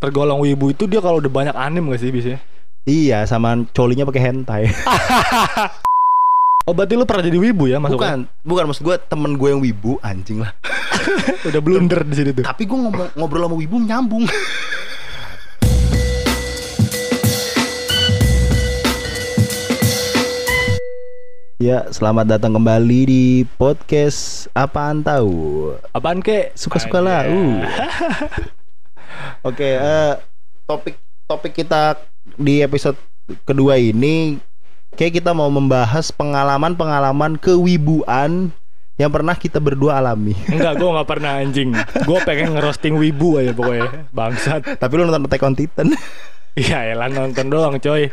tergolong wibu itu dia kalau udah banyak anim gak sih biasanya? Iya, sama colinya pakai hentai. Oh berarti lu pernah jadi wibu ya masuk? bukan, bukan maksud gue temen gue yang wibu anjing lah. udah blunder di sini tuh. Tapi gue ngomong ngobrol sama wibu nyambung. Ya, selamat datang kembali di podcast Apaan Tahu. Apaan kek? Suka-suka lah. Uh. Oke, eh, topik topik kita di episode kedua ini kayak kita mau membahas pengalaman-pengalaman kewibuan yang pernah kita berdua alami. Enggak, gue nggak pernah anjing. Gue pengen ngerosting wibu aja pokoknya. Bangsat. Tapi lu nonton Attack on Titan. Iya, elah nonton doang, coy.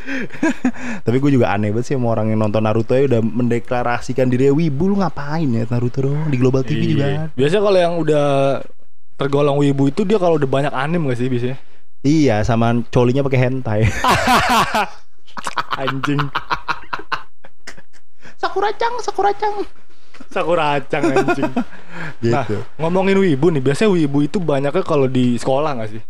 Tapi gue juga aneh banget sih sama orang yang nonton Naruto ya udah mendeklarasikan diri wibu lu ngapain ya Naruto doang di Global TV juga. Iya. Biasanya kalau yang udah tergolong wibu itu dia kalau udah banyak anim gak sih biasanya? Iya, sama colinya pakai hentai. Anjing. Sakuracang, Sakuracang. Sakuracang anjing. Nah, Gitu. ngomongin wibu nih, biasanya wibu itu banyaknya kalau di sekolah gak sih?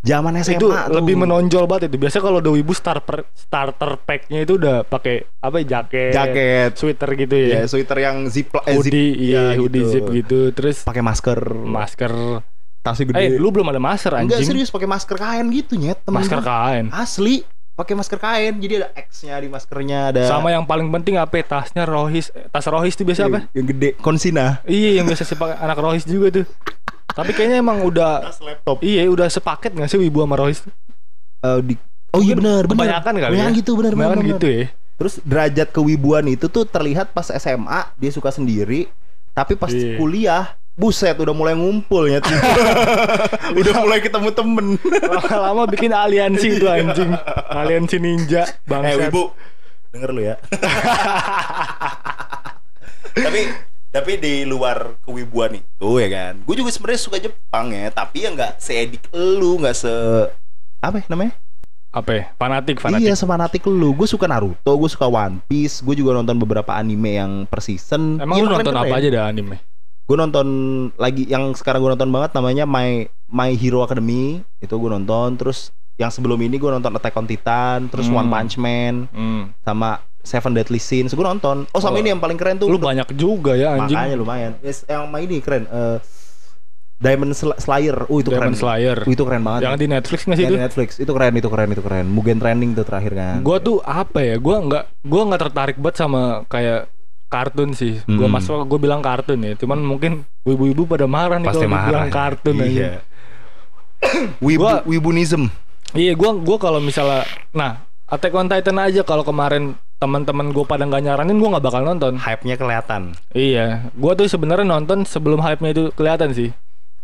Zaman SMA itu tuh. lebih menonjol banget itu. Biasanya kalau udah wibu starter starter pack-nya itu udah pakai apa ya, jaket, Jaket. sweater gitu Ya, ya. sweater yang zip eh, zip hoodie, iya, ya, hoodie gitu. zip gitu. Terus Pakai masker. masker. Tasnya Eh, gede. lu belum ada masker Enggak anjing. serius pakai masker kain gitu nyet temen masker kain. Asli pakai masker kain. Jadi ada X-nya di maskernya ada Sama yang paling penting apa? ya? Tasnya Rohis. Eh, Tas Rohis itu biasa apa? Yang gede konsina. Iya, yang biasa sih pakai anak Rohis juga tuh. Tapi kayaknya emang udah laptop. iya udah sepaket gak sih Wibu sama Rohis? Eh, di Oh iya benar, benar. kebanyakan kali Kebanyakan ya. gitu benar benar. Gitu ya. Terus derajat kewibuan itu tuh terlihat pas SMA dia suka sendiri, tapi pas Iya. kuliah Buset udah mulai ngumpul ya Udah mulai ketemu temen Lama-lama bikin aliansi itu anjing. Aliansi ninja bangsat. Eh Wibu Denger lu ya Tapi tapi di luar kewibuan itu ya kan Gue juga sebenarnya suka Jepang ya Tapi ya nggak seedik lu nggak se apa ya namanya? Apa ya? Fanatik, fanatik. Iya semanatik lu Gue suka Naruto, gue suka One Piece Gue juga nonton beberapa anime yang per season Emang Iya, lu nonton apa aja dah anime? Gue nonton lagi yang sekarang gue nonton banget namanya My My Hero Academy itu gue nonton terus yang sebelum ini gue nonton Attack on Titan terus Hmm. One Punch Man Hmm. sama Seven Deadly Sins gue nonton oh Oh. sama ini yang paling keren tuh Lu banyak juga ya anjing. makanya lumayan yes, yang main ini keren eh, Diamond Sl- Slayer oh itu Demon keren Slayer. Oh, itu keren banget Yang di Netflix nggak sih Yang itu? di Netflix itu keren itu keren itu keren Mugen Trending tuh terakhir kan Gua tuh apa ya? Gua nggak gua nggak tertarik banget sama kayak kartun sih. Gua Hmm. masuk gua bilang kartun ya. Cuman mungkin ibu-ibu pada marah nih kalau gua bilang kartun aja. iya Wibu, Gua- Wibunism Iya, gua gua kalau misalnya nah Attack on Titan aja kalau kemarin teman-teman gua pada nggak nyaranin gua nggak bakal nonton. hype-nya kelihatan Iya, gua tuh sebenarnya nonton sebelum hype-nya itu kelihatan sih.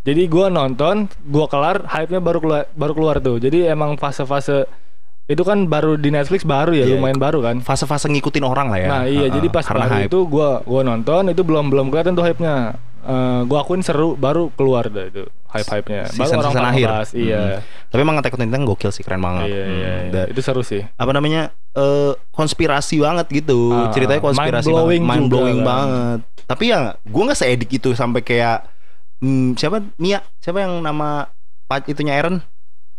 Jadi gua nonton, gua kelar, hype-nya baru keluar, baru keluar tuh. Jadi emang fase-fase itu kan baru di Netflix baru ya, Iya. lumayan baru kan. fase-fase ngikutin orang lah ya Nah iya, Heeh, jadi pas baru hype. itu gua gua nonton itu belum belum kelihatan tuh hype-nya. Eh, gua akuin seru baru keluar dah itu hype-hype-nya. Baru Season-season pada akhir. ngebahas, Iya. Hmm. Tapi emang Attack on Titan gokil sih keren banget. Iya, Hmm, iya, iya. da- Itu seru sih. apa namanya? eh konspirasi banget gitu. Ah, Ceritanya konspirasi mind-blowing banget, mind juga blowing kan. banget. Tapi ya gua nggak seedik itu sampai kayak hmm, siapa Mia? Siapa yang nama pac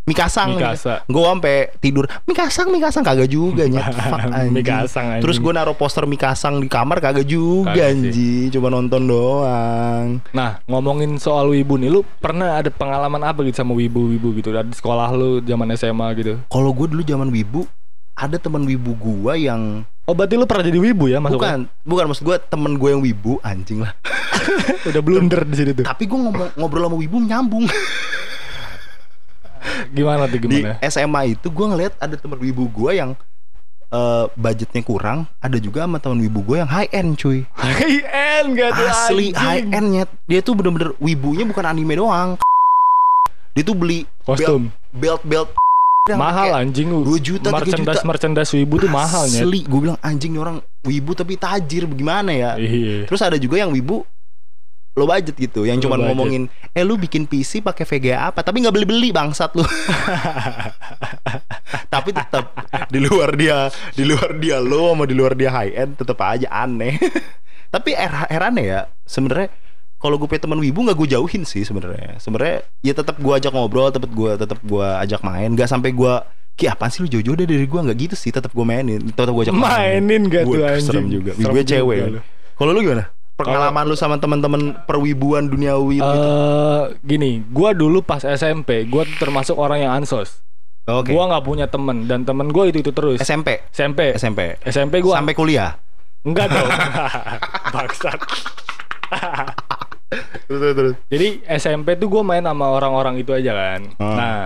Mikasang. Mikasa. Gue sampai tidur Mikasang Mikasang kagak juga nyet. Anjing. Mikasang anjing. Terus gue naruh poster Mikasang di kamar kagak juga anjing. Coba nonton doang. Nah, ngomongin soal wibu nih, lu pernah ada pengalaman apa gitu sama wibu-wibu gitu dari sekolah lu zaman SMA gitu? Kalau gue dulu zaman wibu ada teman wibu gua yang Oh, berarti lu pernah jadi wibu ya masuk? bukan bukan maksud gue temen gue yang wibu anjing lah Udah blunder di situ tuh. tapi gue ngomong ngobrol sama wibu nyambung Gimana tuh di gimana? SMA itu gue ngeliat ada temen wibu gue yang eh, budgetnya kurang ada juga sama temen wibu gue yang high end cuy High end gak tuh asli anjing? high end nyet dia tuh bener-bener wibunya bukan anime doang dia tuh beli Kostum. belt belt Mahal anjing. 2 juta, 3 merchandise juta. merchandise wibu tuh mahal ya. asli gue bilang anjing nih orang wibu tapi tajir bagaimana ya Iya. Terus ada juga yang wibu low budget gitu, yang budget. ngomongin, eh lu bikin PC pakai VGA apa, tapi nggak beli-beli bangsat lu. tapi tetap di luar dia, di luar dia low sama di luar dia high end tetap aja aneh. tapi her heran ya, sebenarnya kalau gue punya teman wibu nggak gue jauhin sih sebenarnya sebenarnya ya tetap gue ajak ngobrol tetap gue tetap gue ajak main nggak sampai gue Ki apaan sih lu jauh-jauh deh dari gue nggak gitu sih tetap gue mainin tetap gue ajak main Mainin gak tuh anjing serem juga Serem gue cewek juga kan. lu. kalau lu gimana pengalaman lu sama teman-teman perwibuan duniawi gitu Eh, gini, gua dulu pas SMP, gua tuh termasuk orang yang ansos. oke Gua nggak punya temen dan temen gua itu itu terus. SMP SMP. SMP SMP gua sampai kuliah enggak dong. Bangsat. terus terus terus Jadi SMP tuh gua main sama orang-orang itu aja kan. Hmm. Nah,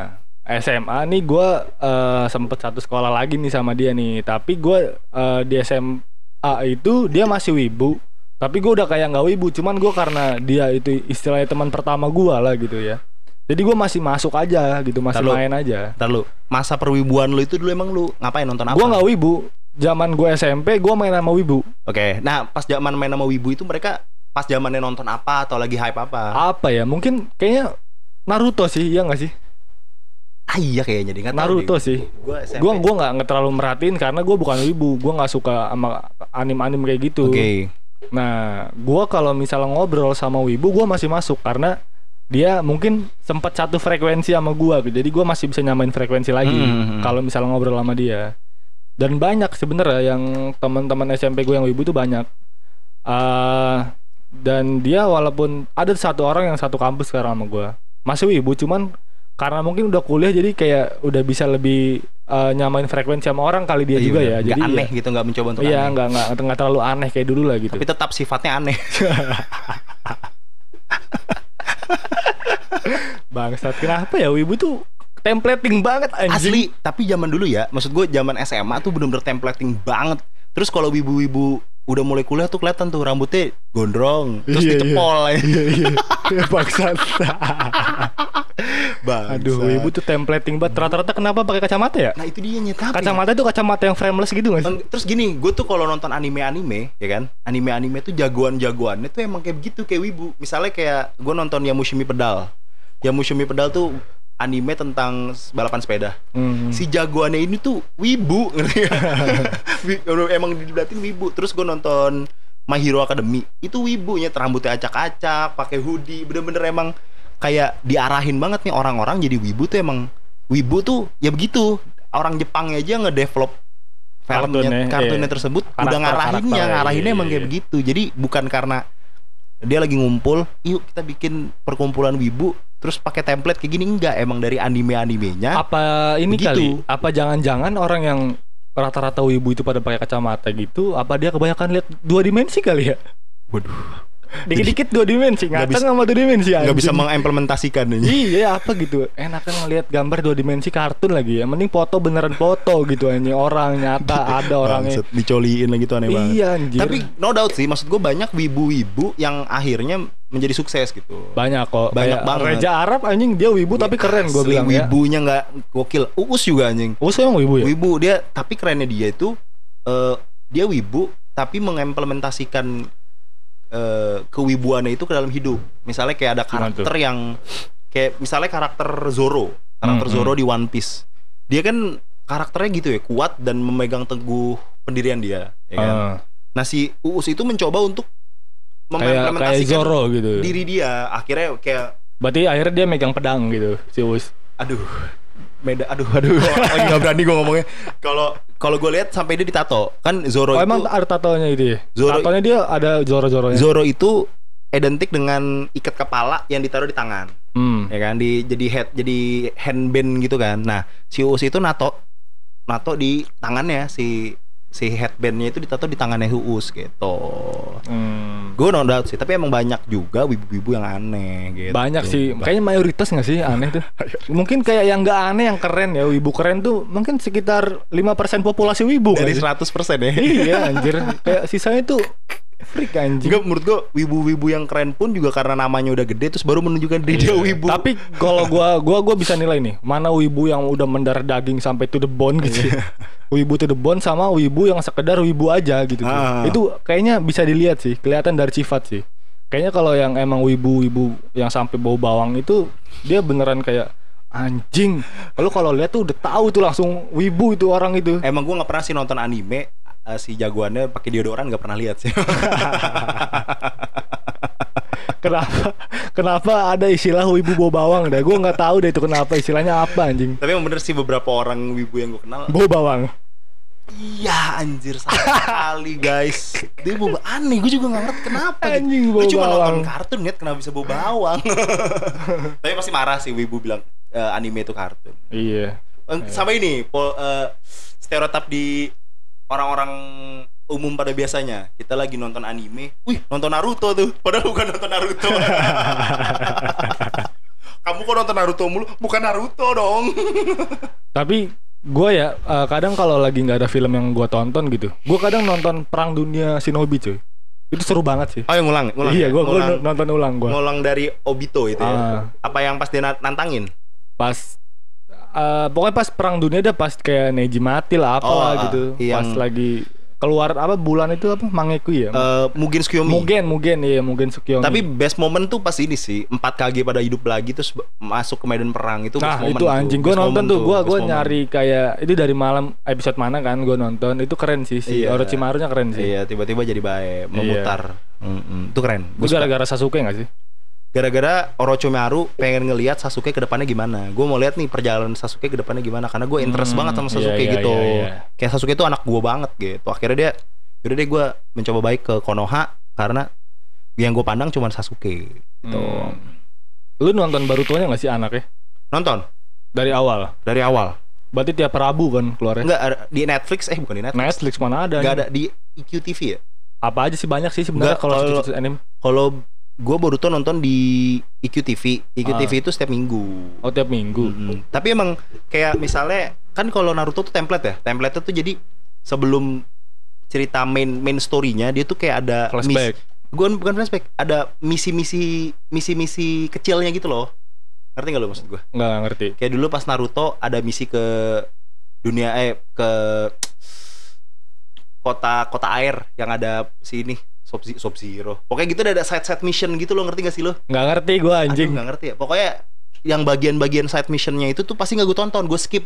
SMA nih gua eh, sempet satu sekolah lagi nih sama dia nih. Tapi gua eh, di SMA itu dia masih wibu. Tapi gua udah kayak nggak wibu. Cuman gua karena dia itu istilahnya teman pertama gua lah gitu ya. Jadi gua masih masuk aja gitu, masih Ntar lu- main aja. Ntar lu masa perwibuan lu itu dulu emang lu ngapain nonton apa Gua nggak wibu. Zaman gue SMP, gua main sama wibu. Oke, nah pas zaman main sama Wibu itu mereka pas zamannya nonton apa atau lagi hype apa? Apa ya? Mungkin kayaknya Naruto sih, ya nggak sih? Ah iya kayaknya deh, nggak tahu Naruto sih. Gua SMP. Gua gua nggak terlalu merhatiin karena gua bukan wibu. Gua nggak suka sama anim-anim kayak gitu. Oke. Nah, gua kalau misalnya ngobrol sama wibu, gua masih masuk karena dia mungkin sempat satu frekuensi sama gua gitu. Jadi gua masih bisa nyamain frekuensi lagi Hmm. kalau misalnya ngobrol sama dia. Dan banyak sebenarnya yang teman-teman SMP gue yang wibu tuh banyak. Ah, dan dia walaupun ada satu orang yang satu kampus sekarang sama gua masih wibu cuman karena mungkin udah kuliah jadi kayak udah bisa lebih eh, nyamain frekuensi sama orang kali dia Iya, juga ya. Nggak Jadi aneh ya- gitu, nggak mencoba untuk Iya, aneh. nggak nggak nggak terlalu aneh kayak dulu lah gitu. Tapi tetap sifatnya aneh. Bangsat kenapa ya wibu tuh templating banget anjing. Asli, tapi zaman dulu ya, maksud gue zaman SMA tuh bener-bener templating banget. Terus kalau wibu-wibu udah mulai kuliah tuh kelihatan tuh rambutnya gondrong, terus Iya, iya. dicepol. Iya iya. Bangsat. Bangsat. Aduh, wibu tuh templating banget. Rata-rata kenapa pakai kacamata ya? Nah itu dia nyet apa ya? Kacamata tuh kacamata yang frameless gitu nggak sih? Terus gini, gue tuh kalau nonton anime-anime, ya kan, anime-anime tuh jagoan-jagoannya tuh emang kayak begitu kayak wibu. Misalnya kayak gue nonton Yamushimi Pedal, Yamushimi Pedal tuh anime tentang balapan sepeda. Hmm. Si jagoannya ini tuh wibu, ngerti emang diliatin wibu. Terus gue nonton My Hero Academy, itu wibunya, rambutnya acak-acak, pakai hoodie, bener-bener emang kayak diarahin banget nih orang-orang jadi wibu tuh emang wibu tuh ya begitu orang Jepang aja ngedevelop filmnya Kartunnya, kartunnya iya. tersebut udah Karakter- ngarahinnya karakter, ngarahinnya iya, emang kayak iya. begitu jadi bukan karena dia lagi ngumpul yuk kita bikin perkumpulan wibu terus pakai template kayak gini enggak emang dari anime animenya Apa ini Begitu. kali? Apa jangan-jangan orang yang rata-rata wibu itu pada pakai kacamata gitu? Apa dia kebanyakan lihat dua dimensi kali ya? waduh Dikit-dikit dua dimensi, bisa- sama dua dimensi nggak bisa mengimplementasikan Iya apa gitu. Enakan ngeliat gambar dua dimensi kartun lagi ya. Mending foto beneran foto gitu anjing. Orang nyata ada orangnya. Bangsat, dicoliin lagi tuh aneh banget. Iya anjir tapi no doubt sih maksud gue banyak wibu-wibu yang akhirnya menjadi sukses gitu. Banyak kok. Banyak Kayak banget. Reja Arab anjing dia wibu tapi keren gue bilang ya. wibunya nggak gokil. Uus juga anjing. Oh emang wibu ya? wibu dia tapi kerennya dia itu eh, dia wibu tapi mengimplementasikan eh, kewibuannya itu ke dalam hidup. Misalnya kayak ada karakter yang kayak misalnya karakter Zoro. Karakter Hmm, Zoro di One Piece. Dia kan karakternya gitu ya kuat dan memegang teguh pendirian dia ya kan? Ah, nah si Uus itu mencoba untuk Kayak kayak mengimplementasikan Zoro gitu. diri dia. Akhirnya kayak Berarti akhirnya dia megang pedang gitu Si Us aduh. Meda, aduh, aduh, lagi nggak berani gue ngomongnya. Kalau kalau gue lihat sampai dia ditato, kan Zoro Oh itu emang ada tatonya itu ya? Zoro- Tatonya dia ada Zoro-Zoronya Zoro itu identik dengan ikat kepala yang ditaruh di tangan, Hmm ya kan? Di jadi head jadi handband gitu kan. Nah, si Uus itu nato nato di tangannya si si headbandnya itu ditato di tangannya Uus gitu. Hmm. Gue no doubt sih, tapi emang banyak juga wibu-wibu yang aneh gitu. Banyak sih, kayaknya mayoritas gak sih aneh tuh Mungkin kayak yang gak aneh yang keren ya Wibu keren tuh mungkin sekitar 5% populasi wibu dari sih? 100% ya. Iya anjir Kayak sisanya tuh freak anjing Juga menurut gua wibu-wibu yang keren pun juga karena namanya udah gede terus baru menunjukkan diri dia wibu. Tapi kalau gua gua gua bisa nilai nih, mana wibu yang udah mendarah daging sampai to the bone gitu. Iya. wibu to the bone sama wibu yang sekedar wibu aja gitu. Ah. Itu kayaknya bisa dilihat sih, kelihatan dari sifat sih. Kayaknya kalau yang emang wibu-wibu yang sampai bau bawang itu dia beneran kayak anjing. Kalau kalau lihat tuh udah tahu tuh langsung wibu itu orang itu. Emang gua nggak pernah sih nonton anime eh, si jagoannya pakai deodoran nggak pernah lihat sih. kenapa? Kenapa ada istilah wibu bau bawang dah gue nggak tahu deh itu kenapa. Istilahnya apa anjing? Tapi emang bener sih beberapa orang wibu yang gue kenal. Bau bawang? Iya anjir sekali guys. Dia bau aneh gue juga gak ngerti kenapa gitu. Anjing, Gue bau cuma nonton kartun liat kenapa bisa bau bawang. Tapi pasti marah sih wibu bilang eh, anime itu kartun. Iya. Sama ini pol, eh, stereotip di orang-orang umum pada biasanya Kita lagi nonton anime Wih nonton Naruto tuh Padahal bukan nonton Naruto Kamu kok nonton Naruto mulu? Bukan Naruto dong tapi gue ya eh, kadang kalau lagi nggak ada film yang gue tonton gitu gue kadang nonton perang dunia shinobi cuy itu seru banget sih Oh yang ngulang, ngulang iya ya? gue nonton ulang gue ngulang dari Obito itu ya. Ah. Apa yang pas dia na- nantangin? pas eh, pokoknya pas perang dunia dia pas kayak Neji mati lah apalah Oh, gitu yang- pas lagi keluar apa bulan itu apa Mangeku ya Eh, Mugen Tsukiyomi. Mugen Mugen iya Mugen Tsukiyomi Tapi best moment tuh pas ini sih 4 KG pada hidup lagi terus masuk ke medan perang itu Nah best moment itu anjing gue nonton tuh gue gue nyari kayak itu dari malam episode mana kan gue nonton itu keren sih si Iya. Orochimaru nya keren sih Iya tiba-tiba jadi baik memutar. Mm-mm. Itu keren. itu Gua suka. gara-gara Sasuke gak sih Gara-gara Orochimaru pengen ngelihat Sasuke ke depannya gimana. Gue mau lihat nih perjalanan Sasuke ke depannya gimana karena gue interest Hmm, banget sama iya, Sasuke iya, gitu. iya, iya. Kayak Sasuke itu anak gue banget gitu. Akhirnya dia yaudah deh gue mencoba baik ke Konoha karena yang gue pandang cuma Sasuke gitu. Hmm. lu nonton Baruto-nya gak sih anaknya Nonton dari awal dari awal. berarti tiap Rabu kan keluarnya Enggak ada di Netflix eh bukan di Netflix. Netflix mana ada Enggak ada di IQTV ya? apa aja sih banyak sih sebenarnya kalau anime Kalau gue Boruto nonton di IQTV. IQTV itu setiap minggu. oh tiap minggu Mm-mm. Tapi emang kayak misalnya kan kalau Naruto tuh template ya. Template tuh jadi sebelum cerita main main story-nya dia tuh kayak ada flashback Gue bukan flashback, ada misi-misi misi-misi kecilnya gitu loh. Ngerti gak lo maksud gue? nggak ngerti Kayak dulu pas Naruto ada misi ke dunia eh ke kota kota air yang ada si ini Sub Sub Zero. Pokoknya gitu ada side side mission gitu loh, ngerti gak sih lo? nggak ngerti gue anjing Aduh, nggak ngerti ya. Pokoknya yang bagian-bagian side missionnya itu tuh pasti nggak gue tonton, gue skip.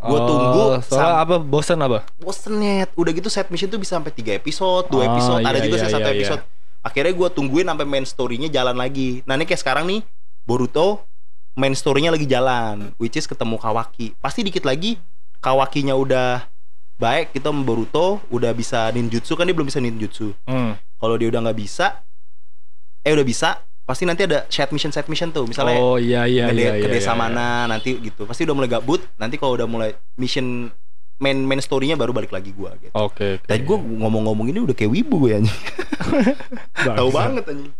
Gue tunggu Oh, soalnya sam- apa bosan apa bosen net. Udah gitu side mission tuh bisa sampai 3 episode, 2 Oh, episode, ada iya, juga iya, satu iya, iya. episode. Akhirnya gue tungguin sampai main story-nya jalan lagi. Nah, ini kayak sekarang nih Boruto main story-nya lagi jalan, which is ketemu Kawaki. Pasti dikit lagi Kawakinya udah baik, kita sama Boruto udah bisa ninjutsu kan dia belum bisa ninjutsu. Hmm. Kalau dia udah nggak bisa, eh udah bisa, pasti nanti ada side mission side mission tuh. Misalnya oh iya iya ke, de- iya ke iya, desa iya. mana nanti gitu pasti udah mulai gabut nanti kalau udah mulai mission main main story-nya baru balik lagi gua gitu. oke oke. Tadi gua ngomong-ngomong ini udah kayak wibu ya anjing. Tahu banget anjing.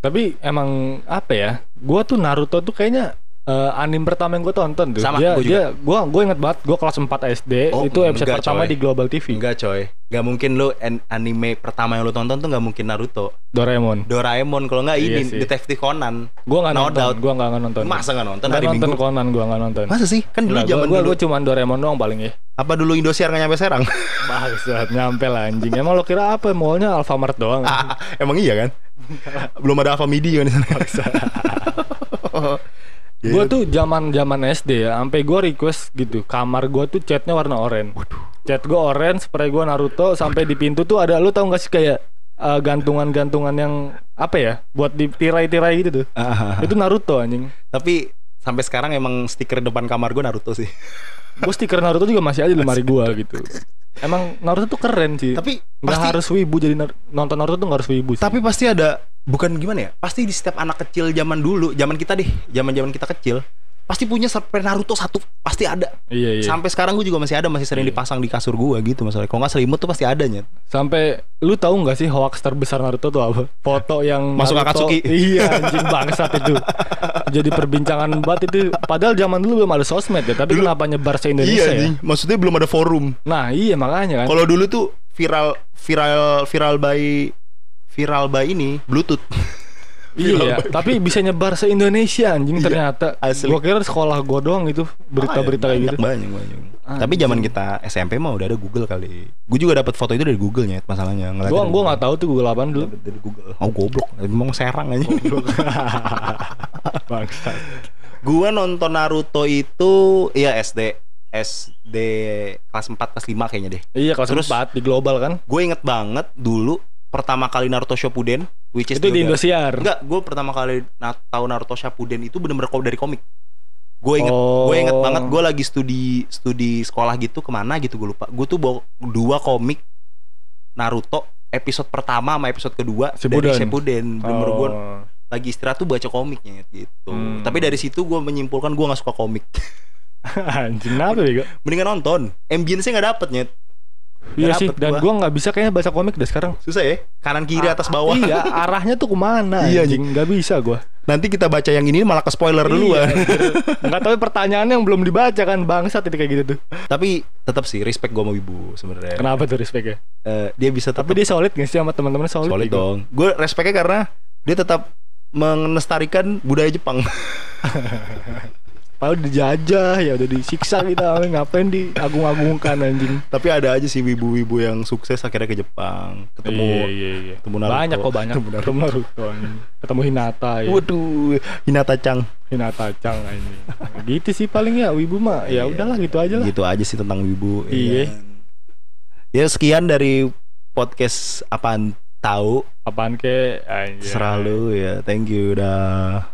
Tapi emang apa ya? Gua tuh Naruto tuh kayaknya eh, anime pertama yang gue tonton tuh. Sama, dia, gua juga. gua gue inget banget gua kelas 4 SD Oh, itu episode enggak, pertama coy. di Global TV. Enggak coy. Gak mungkin lu an- anime pertama yang lu tonton tuh gak mungkin Naruto. Doraemon. Doraemon kalau nggak Iya ini sih. Detektif Conan. Gua nggak No nonton, doubt. gua nggak nonton. Masa gak nonton hari nonton Minggu? Conan gua nggak nonton. Masa sih? Kan dulu zaman dulu. gua cuman Doraemon doang paling ya. Apa dulu Indosiar gak nyampe Serang? Bangsat, nyampe lah anjing. Emang lo kira apa? Mallnya Alfamart doang. anjing. Emang iya kan? Belum ada Alfamidi kan di sana. Iya. Gua tuh zaman zaman SD ya, sampai gua request gitu. Kamar gua tuh catnya warna oranye. Cat gua orange, spray gua Naruto, sampai di pintu tuh ada lu tau gak sih kayak eh, gantungan-gantungan yang apa ya? Buat di tirai-tirai gitu tuh. Itu Naruto anjing. Tapi sampai sekarang emang stiker depan kamar gue Naruto sih. Gue stiker Naruto juga masih ada di lemari gua gitu. Emang Naruto tuh keren sih. Tapi nggak pasti harus wibu jadi nonton Naruto tuh nggak harus wibu sih. tapi pasti ada bukan gimana ya? Pasti di setiap anak kecil zaman dulu, zaman kita deh, zaman-zaman kita kecil, pasti punya sampai Naruto satu pasti ada. iya iya. Sampai sekarang gue juga masih ada, masih sering Iya. dipasang di kasur gue gitu masalahnya. Kalau nggak selimut tuh pasti adanya. Sampai lu tahu nggak sih hoax terbesar Naruto tuh apa? Foto yang Masuk Naruto- Akatsuki. Iya anjing bangsat itu. Jadi perbincangan banget itu. Padahal zaman dulu belum ada sosmed ya, tapi Dulu- kenapa nyebar se Indonesia ya? nih, maksudnya belum ada forum. Nah, iya makanya kan. Kalau dulu tuh viral viral viral by viral by ini Bluetooth. Iya, tapi bisa nyebar se Indonesia anjing Iya, ternyata. asli. Gua kira sekolah gua doang itu berita-berita kayak gitu. Banyak banyak. Tapi zaman kita SMP mah udah ada Google kali. Gue juga dapat foto itu dari Google nya masalahnya. Ngeliat Gua gua nggak tahu tuh Google apaan dulu. Dari Google. Oh goblok, emang serang aja. Bangsat. gua nonton Naruto itu ya SD SD kelas 4 kelas 5 kayaknya deh. Iya, kelas Terus- 4 di global kan. Gue inget banget dulu pertama kali Naruto Shippuden which is Itu di Indosiar. Enggak, gue pertama kali na tahu Naruto Shippuden itu bener-bener dari komik. Gue inget, Oh. gue inget banget gue lagi studi studi sekolah gitu ke mana gitu gue lupa. Gue tuh bawa dua komik Naruto episode pertama sama episode kedua Shippuden. dari Shippuden. Gue Oh. lagi istirahat tuh baca komiknya gitu. Hmm. Tapi dari situ gue menyimpulkan gue nggak suka komik. Anjing kenapa ya? Mendingan nonton. Ambience-nya nggak dapet nyet. Iya sih, dan gua nggak bisa kayaknya baca komik deh sekarang. Susah ya? Kanan kiri atas bawah. Iya, arahnya tuh ke mana? Iya, anjing, nggak bisa gua. Nanti kita baca yang ini malah ke spoiler duluan. Iya, Nggak tahu pertanyaannya yang belum dibaca kan bangsat itu kayak gitu tuh. Tapi tetap sih respect gue sama Wibu sebenarnya. Kenapa tuh respect ya? Eh, dia bisa tetap Tapi dia solid gak sih sama teman-teman solid? solid gitu? dong. Gue respectnya karena dia tetap melestarikan budaya Jepang. Padahal dijajah ya udah disiksa kita ngapain diagung-agungkan anjing. Tapi ada aja sih wibu-wibu yang sukses akhirnya ke Jepang, ketemu iya, iya, iya. ketemu Naruto. Banyak kok banyak. Ketemu Naruto. Ketemu Naruto. Ketemu Hinata ya. Waduh, Hinata Chan. Hinata Cang ini. gitu sih paling ya wibu mah. Ya Iya. udahlah gitu aja lah. Gitu aja sih tentang wibu. ya Iya. kan? Ya sekian dari podcast apaan tahu Apaan ke? Anjay. selalu ya. Thank you dah.